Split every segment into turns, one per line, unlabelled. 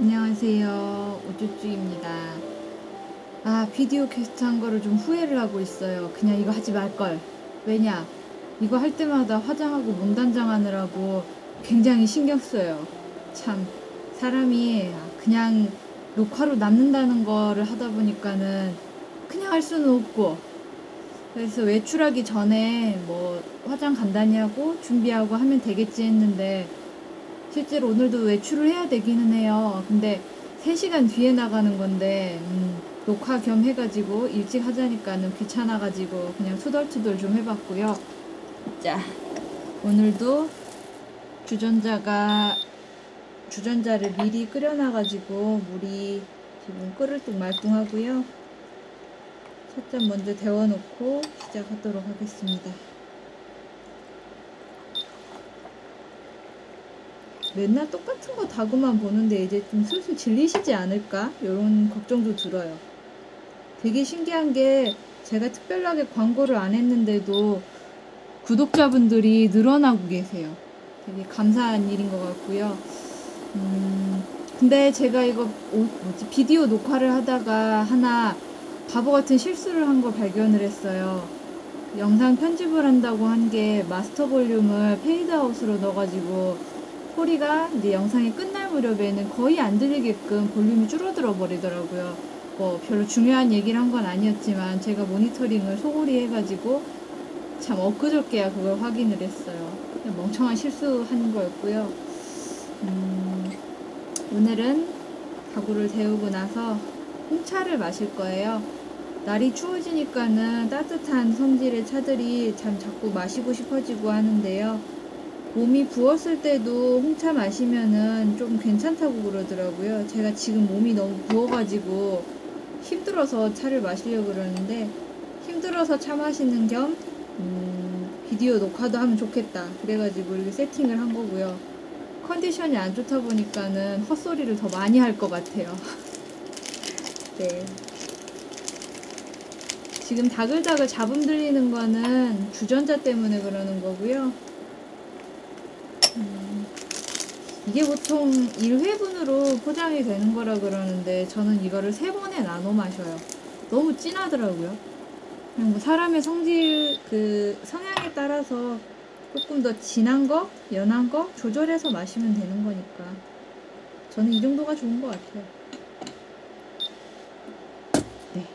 안녕하세요. 오쭈쭈입니다. 아, 비디오 캐스트 한 거를 좀 후회를 하고 있어요. 그냥 이거 하지 말걸. 왜냐? 이거 할 때마다 화장하고 몸단장 하느라고 굉장히 신경 써요. 참, 사람이 그냥 녹화로 남는다는 거를 하다 보니까는 그냥 할 수는 없고. 그래서 외출하기 전에 뭐 화장 간단히 하고 준비하고 하면 되겠지 했는데 실제로 오늘도 외출을 해야 되기는 해요. 근데 3시간 뒤에 나가는 건데, 음, 녹화 겸 해가지고 일찍 하자니까는 귀찮아가지고 그냥 투덜투덜 좀 해봤고요. 자, 오늘도 주전자가, 주전자를 미리 끓여놔가지고 물이 지금 끓을 뚝 말뚝하고요. 첫잔 먼저 데워놓고 시작하도록 하겠습니다. 맨날 똑같은 거 다구만 보는데 이제 좀 슬슬 질리시지 않을까? 이런 걱정도 들어요. 되게 신기한 게 제가 특별하게 광고를 안 했는데도 구독자분들이 늘어나고 계세요. 되게 감사한 일인 것 같고요. 음, 근데 제가 이거 오- 뭐지 비디오 녹화를 하다가 하나 바보 같은 실수를 한 거 발견을 했어요. 영상 편집을 한다고 한 게 마스터 볼륨을 페이드아웃으로 넣어가지고 소리가 이제 영상이 끝날 무렵에는 거의 안 들리게끔 볼륨이 줄어들어 버리더라고요. 뭐 별로 중요한 얘기를 한 건 아니었지만 제가 모니터링을 소홀히 해가지고 참 엊그저께야 그걸 확인을 했어요. 멍청한 실수한 거였고요. 음, 오늘은 가구를 데우고 나서 홍차를 마실 거예요. 날이 추워지니까는 따뜻한 성질의 차들이 참 자꾸 마시고 싶어지고 하는데요. 몸이 부었을 때도 홍차 마시면은 좀 괜찮다고 그러더라고요. 제가 지금 몸이 너무 부어가지고 힘들어서 차를 마시려고 그러는데 힘들어서 차 마시는 겸 음, 비디오 녹화도 하면 좋겠다. 그래가지고 이렇게 세팅을 한 거고요. 컨디션이 안 좋다 보니까는 헛소리를 더 많이 할 것 같아요. 네. 지금 다글다글 잡음 들리는 거는 주전자 때문에 그러는 거고요. 음, 이게 보통 1회분으로 포장이 되는 거라 그러는데 저는 이거를 세 번에 나눠 마셔요. 너무 진하더라고요. 그냥 뭐 사람의 성질 그 성향에 따라서 조금 더 진한 거, 연한 거 조절해서 마시면 되는 거니까 저는 이 정도가 좋은 것 같아요. 네.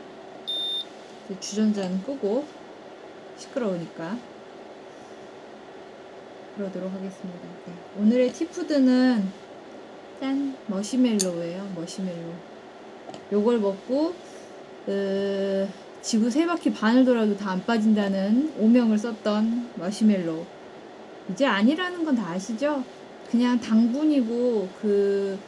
주전자는 끄고 시끄러우니까. 그러도록 하겠습니다. 네. 오늘의 티푸드는 짠 머시멜로우예요. 머시멜로. 요걸 먹고 으, 지구 세 바퀴 반을 돌아도 다 안 빠진다는 오명을 썼던 머시멜로. 이제 아니라는 건 다 아시죠? 그냥 당분이고 그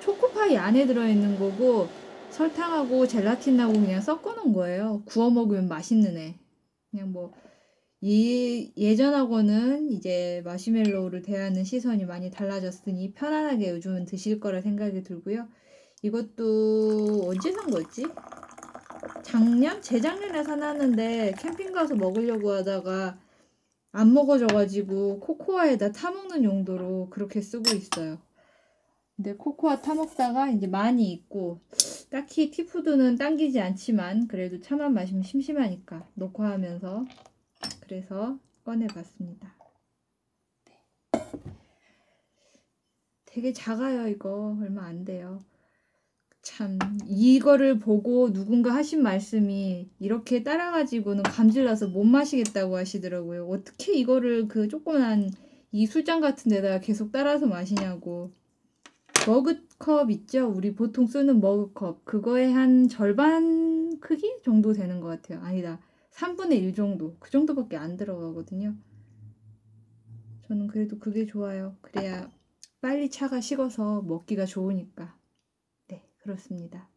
초코파이 안에 들어있는 거고 설탕하고 젤라틴하고 그냥 섞어놓은 거예요. 구워 먹으면 맛있는 애. 그냥 뭐 예, 예전하고는 이제 마시멜로우를 대하는 시선이 많이 달라졌으니 편안하게 요즘은 드실 거라 생각이 들고요. 이것도 언제 산 거였지? 작년? 재작년에 사놨는데 캠핑 가서 먹으려고 하다가 안 먹어져가지고 코코아에다 타먹는 용도로 그렇게 쓰고 있어요. 근데 코코아 타먹다가 이제 많이 있고 딱히 티푸드는 당기지 않지만 그래도 차만 마시면 심심하니까 녹화하면서 그래서 꺼내봤습니다. 네. 되게 작아요, 이거. 얼마 안 돼요. 참, 이거를 보고 누군가 하신 말씀이 이렇게 따라가지고는 감질나서 못 마시겠다고 하시더라고요. 어떻게 이거를 그 조그만 이 술잔 같은 데다가 계속 따라서 마시냐고. 머그컵 있죠? 우리 보통 쓰는 머그컵. 그거의 한 절반 크기 정도 되는 것 같아요. 아니다. 3분의 1 정도. 그 정도밖에 안 들어가거든요. 저는 그래도 그게 좋아요. 그래야 빨리 차가 식어서 먹기가 좋으니까. 네, 그렇습니다.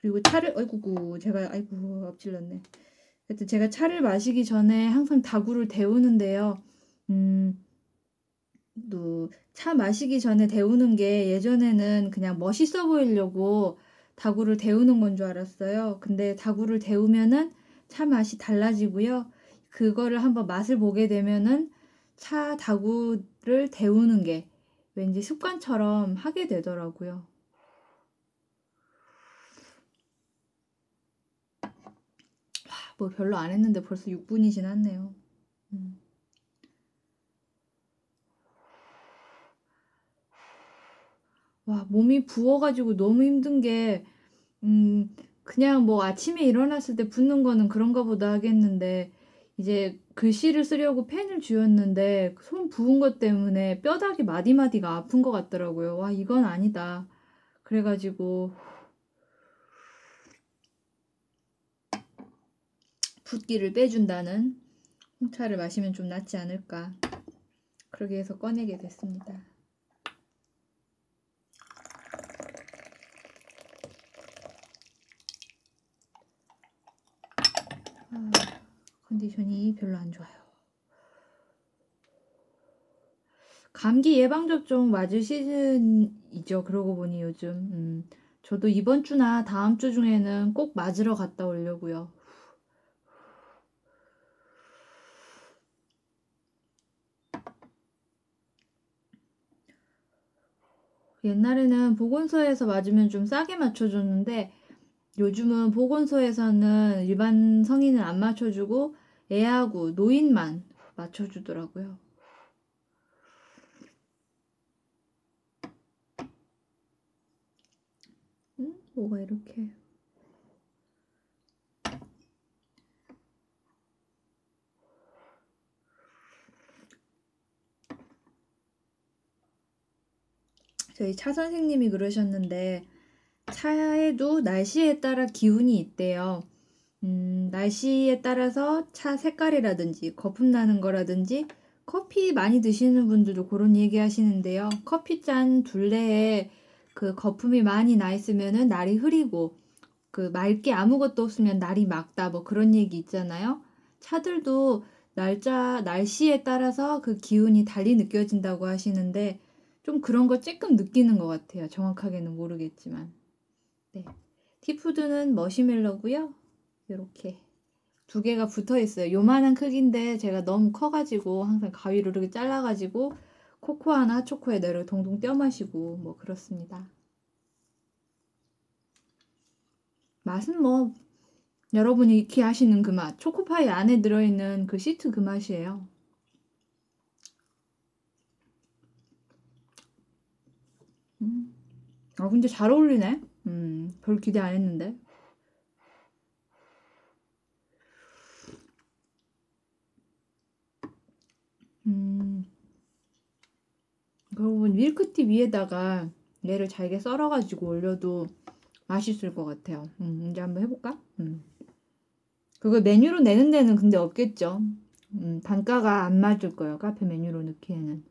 그리고 차를, 아이고구, 제가, 아이고, 엎질렀네. 하여튼 제가 차를 마시기 전에 항상 다구를 데우는데요. 음, 또 차 마시기 전에 데우는 게 예전에는 그냥 멋있어 보이려고 다구를 데우는 건 줄 알았어요. 근데 다구를 데우면은 차 맛이 달라지고요. 그거를 한번 맛을 보게 되면은 차 다구를 데우는 게 왠지 습관처럼 하게 되더라고요. 뭐 별로 안 했는데 벌써 6분이 지났네요. 음. 와, 몸이 부어가지고 너무 힘든 게, 음, 그냥 뭐 아침에 일어났을 때 붓는 거는 그런가 보다 하겠는데, 이제 글씨를 쓰려고 펜을 쥐었는데, 손 부은 것 때문에 뼈다귀 마디마디가 아픈 것 같더라고요. 와, 이건 아니다. 그래가지고, 붓기를 빼준다는 홍차를 마시면 좀 낫지 않을까. 그러기 위해서 꺼내게 됐습니다. 아, 컨디션이 별로 안 좋아요. 감기 예방접종 맞을 시즌이죠. 그러고 보니 요즘. 음, 저도 이번 주나 다음 주 중에는 꼭 맞으러 갔다 오려고요. 옛날에는 보건소에서 맞으면 좀 싸게 맞춰줬는데 요즘은 보건소에서는 일반 성인은 안 맞춰주고 애하고 노인만 맞춰주더라고요. 음, 뭐가 이렇게. 저희 차 선생님이 그러셨는데 차에도 날씨에 따라 기운이 있대요. 음, 날씨에 따라서 차 색깔이라든지 거품 나는 거라든지 커피 많이 드시는 분들도 그런 얘기 하시는데요. 커피잔 둘레에 그 거품이 많이 나 있으면은 날이 흐리고 그 맑게 아무것도 없으면 날이 맑다 뭐 그런 얘기 있잖아요. 차들도 날짜 날씨에 따라서 그 기운이 달리 느껴진다고 하시는데 좀 그런 거 쬐끔 느끼는 것 같아요. 정확하게는 모르겠지만. 네. 티푸드는 머시멜로고요. 이렇게 두 개가 붙어 있어요. 요만한 크기인데 제가 너무 커가지고 항상 가위로 이렇게 잘라가지고 코코아나 핫초코에 내려 동동 떼어 마시고 뭐 그렇습니다. 맛은 뭐 여러분이 익히 아시는 그 맛. 초코파이 안에 들어있는 그 시트 그 맛이에요. 음. 아, 근데 잘 어울리네. 음, 별 기대 안 했는데. 음, 그러면 밀크티 위에다가 얘를 잘게 썰어가지고 올려도 맛있을 것 같아요. 음, 이제 한번 해볼까? 음. 그걸 메뉴로 내는 데는 근데 없겠죠. 음, 단가가 안 맞을 거예요. 카페 메뉴로 넣기에는.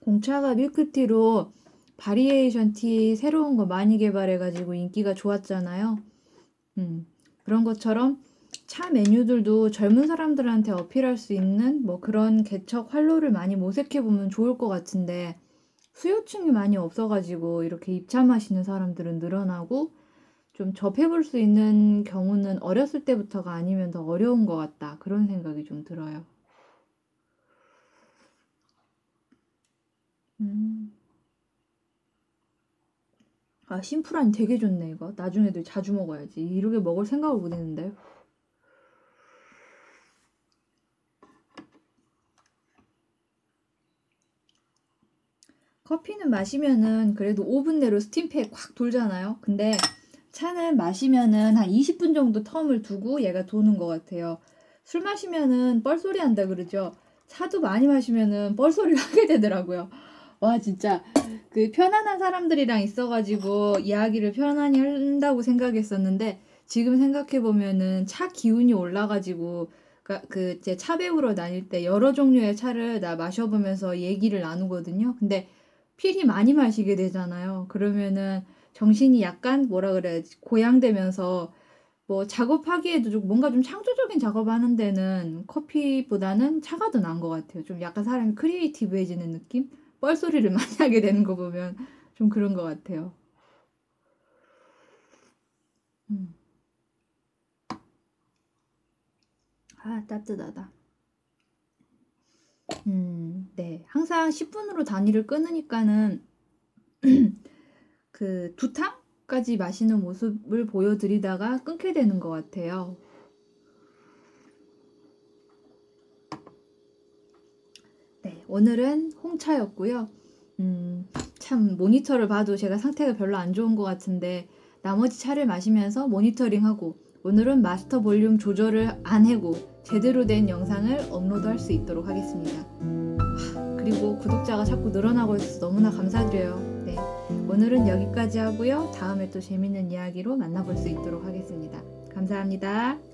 공차가 밀크티로 바리에이션 티 새로운 거 많이 개발해가지고 인기가 좋았잖아요. 음, 그런 것처럼 차 메뉴들도 젊은 사람들한테 어필할 수 있는 뭐 그런 개척 활로를 많이 모색해 보면 좋을 것 같은데 수요층이 많이 없어가지고 이렇게 입참하시는 사람들은 늘어나고 좀 접해볼 수 있는 경우는 어렸을 때부터가 아니면 더 어려운 것 같다. 그런 생각이 좀 들어요. 음. 아, 심플하니 되게 좋네, 이거. 나중에도 자주 먹어야지. 이렇게 먹을 생각을 못 했는데. 커피는 마시면은 그래도 5분 내로 스팀팩 확 돌잖아요. 근데 차는 마시면은 한 20분 정도 텀을 두고 얘가 도는 것 같아요. 술 마시면은 뻘소리 한다 그러죠. 차도 많이 마시면은 뻘소리를 하게 되더라고요. 와, 진짜 그 편안한 사람들이랑 있어가지고 이야기를 편안히 한다고 생각했었는데 지금 생각해 보면은 차 기운이 올라가지고 그제 차 배우러 다닐 때 여러 종류의 차를 나 마셔보면서 얘기를 나누거든요. 근데 필히 많이 마시게 되잖아요. 그러면은 정신이 약간 뭐라 그래야지 고양되면서 뭐 작업하기에도 좀 뭔가 좀 창조적인 작업하는 데는 커피보다는 차가 더 나은 것 같아요. 좀 약간 사람이 크리에이티브해지는 느낌? 뻘소리를 많이 하게 되는 거 보면 좀 그런 것 같아요. 음. 아, 따뜻하다. 음, 네. 항상 10분으로 단위를 끊으니까는 그 두 탕까지 마시는 모습을 보여드리다가 끊게 되는 것 같아요. 네, 오늘은 홍차였고요. 음, 참 모니터를 봐도 제가 상태가 별로 안 좋은 것 같은데 나머지 차를 마시면서 모니터링하고 오늘은 마스터 볼륨 조절을 안 해고 제대로 된 영상을 업로드할 수 있도록 하겠습니다. 하, 그리고 구독자가 자꾸 늘어나고 있어서 너무나 감사드려요. 네, 오늘은 여기까지 하고요. 다음에 또 재밌는 이야기로 만나볼 수 있도록 하겠습니다. 감사합니다.